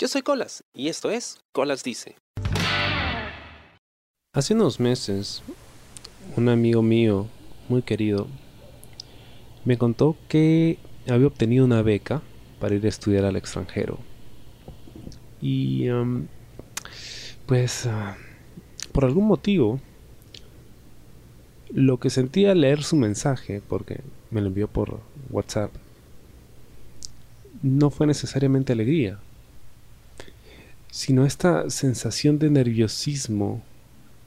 Yo soy Colas y esto es Colas Dice. Hace unos meses, un amigo mío, muy querido, me contó que había obtenido una beca para ir a estudiar al extranjero. Y um, pues ah, por algún motivo lo que sentí al leer su mensaje, porque me lo envió por WhatsApp, no fue necesariamente alegría, sino esta sensación de nerviosismo,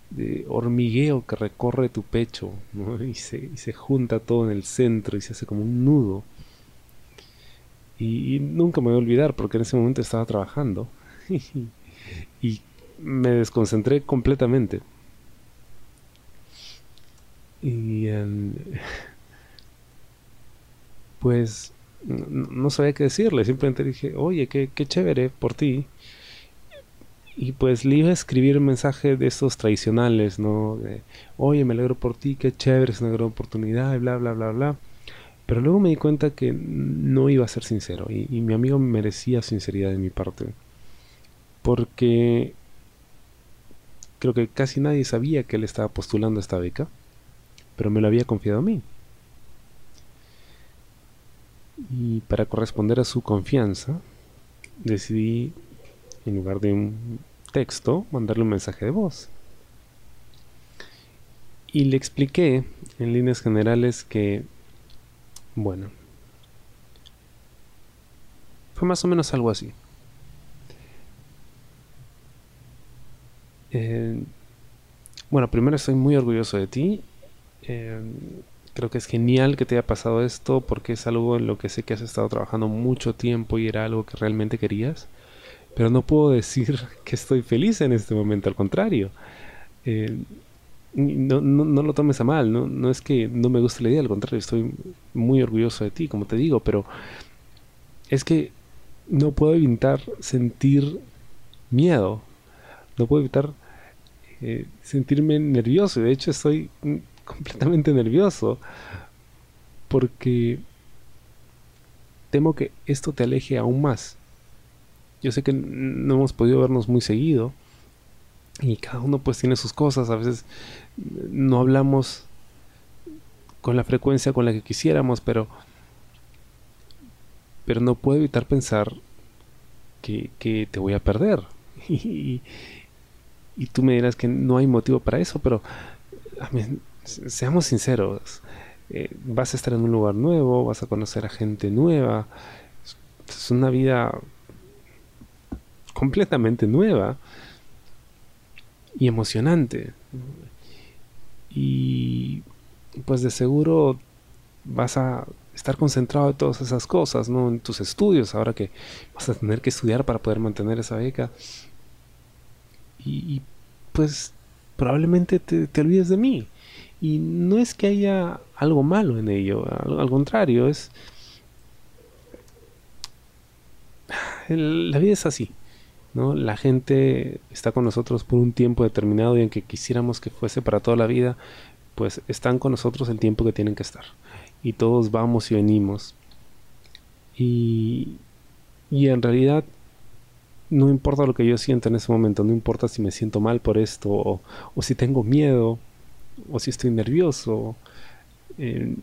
de hormigueo que recorre tu pecho y, se, junta todo en el centro y se hace como un nudo. Y, nunca me voy a olvidar porque en ese momento estaba trabajando y me desconcentré completamente. Y pues no, sabía qué decirle, simplemente dije, oye, qué, qué chévere por ti. Y pues le iba a escribir un mensaje de esos tradicionales, ¿no? oye, me alegro por ti, qué chévere, es una gran oportunidad, y bla, bla, bla, bla. Pero luego me di cuenta que no iba a ser sincero y, y mi amigo merecía sinceridad de mi parte. Porque creo que casi nadie sabía que él estaba postulando esta beca, pero me lo había confiado a mí. Y para corresponder a su confianza, decidí, en lugar de un texto, mandarle un mensaje de voz. Y le expliqué en líneas generales que, bueno, fue más o menos algo así. Eh, bueno, primero estoy muy orgulloso de ti. Eh, creo que es genial que te haya pasado esto porque es algo en lo que sé que has estado trabajando mucho tiempo y era algo que realmente querías. Pero no puedo decir que estoy feliz en este momento, al contrario. Eh, no, no, lo tomes a mal, no, no es que no me guste la idea, al contrario, estoy muy orgulloso de ti, como te digo, pero es que no puedo evitar sentir miedo, no puedo evitar eh, sentirme nervioso, de hecho estoy completamente nervioso porque temo que esto te aleje aún más. Yo sé que no hemos podido vernos muy seguido y cada uno pues tiene sus cosas, a veces no hablamos con la frecuencia con la que quisiéramos, pero pero no puedo evitar pensar que, que te voy a perder. Y, y, tú me dirás que no hay motivo para eso, pero a seamos sinceros, eh, vas a estar en un lugar nuevo, vas a conocer a gente nueva, es una vida completamente nueva y emocionante. Y pues de seguro vas a estar concentrado en todas esas cosas, ¿no? En tus estudios, ahora que vas a tener que estudiar para poder mantener esa beca. Y, pues probablemente te, te olvides de mí. Y no es que haya algo malo en ello, al, contrario, es... la vida es así, La gente está con nosotros por un tiempo determinado y aunque quisiéramos que fuese para toda la vida, pues están con nosotros el tiempo que tienen que estar. Y todos vamos y venimos. Y, y en realidad no importa lo que yo sienta en ese momento, no importa si me siento mal por esto o, o si tengo miedo o si estoy nervioso. Eh,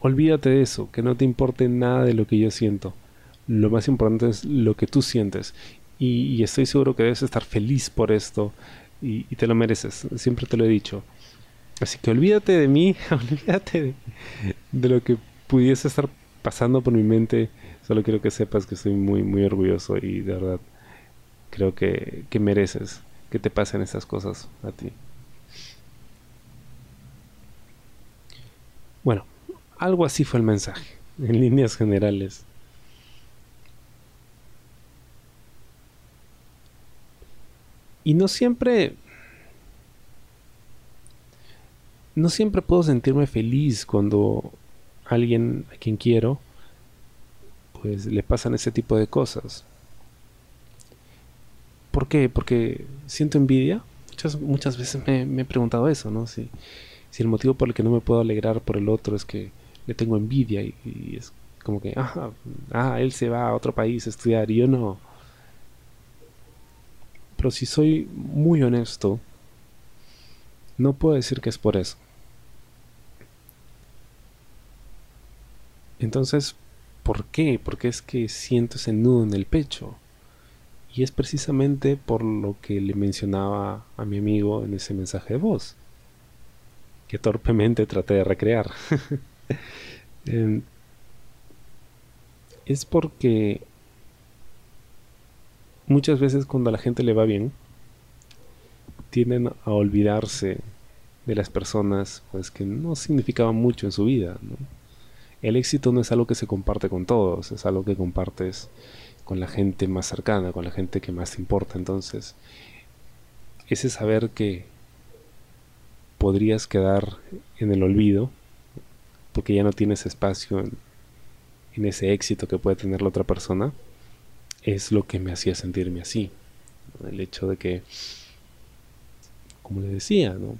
olvídate de eso, que no te importe nada de lo que yo siento. Lo más importante es lo que tú sientes. Y, estoy seguro que debes estar feliz por esto y, te lo mereces. Siempre te lo he dicho. Así que olvídate de mí, olvídate de, lo que pudiese estar pasando por mi mente. Solo quiero que sepas que estoy muy, muy orgulloso y de verdad creo que, que mereces que te pasen estas cosas a ti. Bueno, algo así fue el mensaje, en líneas generales. Y no siempre... No siempre puedo sentirme feliz cuando alguien a quien quiero, pues le pasan ese tipo de cosas. ¿Por qué? Porque siento envidia. Muchas, muchas veces me, me he preguntado eso, ¿no? Si, si el motivo por el que no me puedo alegrar por el otro es que le tengo envidia y, es como que, ah, ah, él se va a otro país a estudiar y yo no. Pero si soy muy honesto, no puedo decir que es por eso. Entonces, ¿por qué? Porque es que siento ese nudo en el pecho. Y es precisamente por lo que le mencionaba a mi amigo en ese mensaje de voz, que torpemente traté de recrear. Es porque muchas veces cuando a la gente le va bien, tienden a olvidarse de las personas pues que no significaban mucho en su vida. El éxito no es algo que se comparte con todos, es algo que compartes con la gente más cercana, con la gente que más te importa. Entonces, ese saber que podrías quedar en el olvido, porque ya no tienes espacio en, ese éxito que puede tener la otra persona, es lo que me hacía sentirme así. El hecho de que, como le decía, ¿no?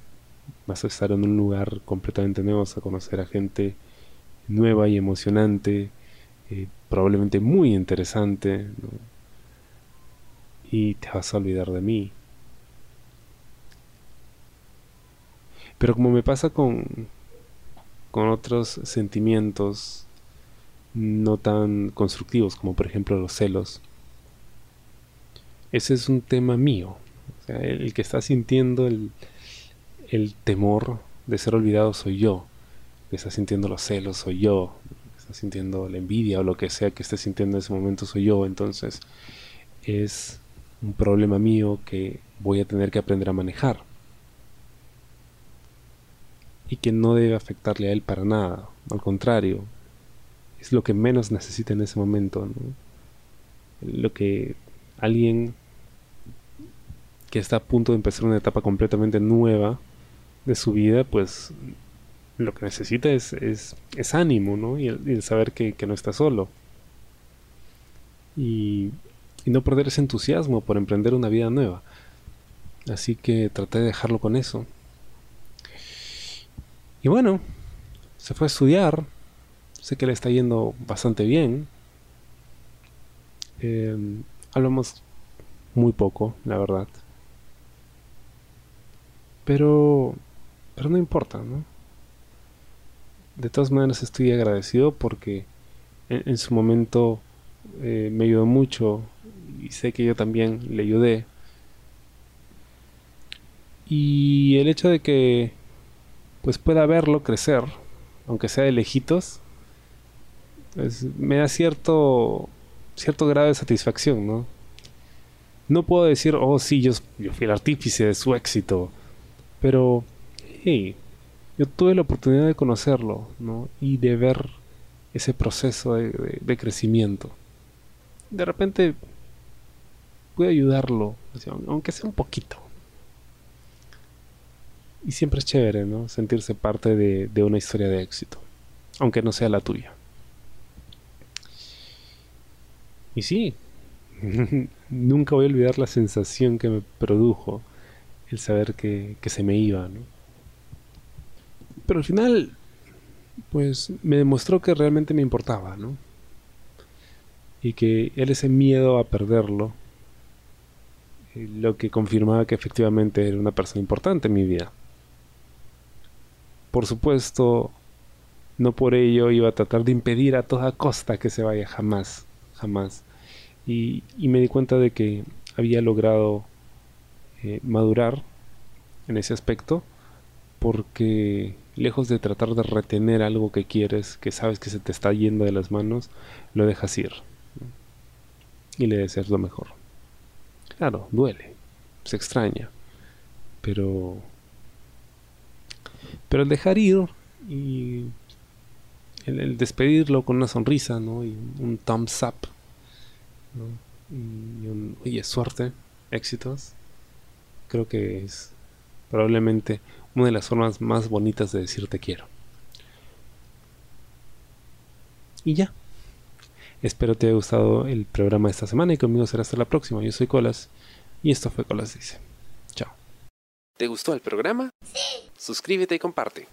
vas a estar en un lugar completamente nuevo, vas a conocer a gente nueva y emocionante, eh, probablemente muy interesante, y te vas a olvidar de mí. Pero como me pasa con, con otros sentimientos no tan constructivos, como por ejemplo los celos, ese es un tema mío. el que está sintiendo el, el temor de ser olvidado soy yo. El que está sintiendo los celos soy yo sintiendo la envidia o lo que sea que esté sintiendo en ese momento soy yo. Entonces es un problema mío que voy a tener que aprender a manejar. Y que no debe afectarle a él para nada. Al contrario, es lo que menos necesita en ese momento. Lo que alguien que está a punto de empezar una etapa completamente nueva de su vida, pues lo que necesita es, es, ánimo, ¿no? Y el, saber que, no está solo. Y, y, no perder ese entusiasmo por emprender una vida nueva. Así que traté de dejarlo con eso. Y bueno, se fue a estudiar. Sé que le está yendo bastante bien. Eh, hablamos muy poco, la verdad. Pero, pero no importa, ¿no? de todas maneras estoy agradecido porque en, su momento eh, me ayudó mucho y sé que yo también le ayudé. Y el hecho de que pues pueda verlo crecer, aunque sea de lejitos, pues, me da cierto cierto grado de satisfacción, ¿no? No puedo decir, oh sí, yo, yo fui el artífice de su éxito, pero hey, yo tuve la oportunidad de conocerlo ¿no? y de ver ese proceso de, crecimiento. De repente pude ayudarlo, aunque sea un poquito. Y siempre es chévere, ¿no? Sentirse parte de, de una historia de éxito, aunque no sea la tuya. Y sí, nunca voy a olvidar la sensación que me produjo el saber que, que se me iba, ¿no? Pero al final, pues me demostró que realmente me importaba, ¿no? Y que él ese miedo a perderlo, eh, lo que confirmaba que efectivamente era una persona importante en mi vida. Por supuesto, no por ello iba a tratar de impedir a toda costa que se vaya, jamás, jamás. Y, me di cuenta de que había logrado eh, madurar en ese aspecto porque lejos de tratar de retener algo que quieres, que sabes que se te está yendo de las manos, lo dejas ir. Y le deseas lo mejor. Claro, duele, se extraña, pero... Pero el dejar ir y el, despedirlo con una sonrisa, ¿no? Y un thumbs up, Y un, oye, suerte, éxitos. Creo que es probablemente una de las formas más bonitas de decir te quiero. Y ya. Espero te haya gustado el programa de esta semana y conmigo será hasta la próxima. Yo soy Colas y esto fue Colas Dice. Chao. ¿Te gustó el programa? Sí. Suscríbete y comparte.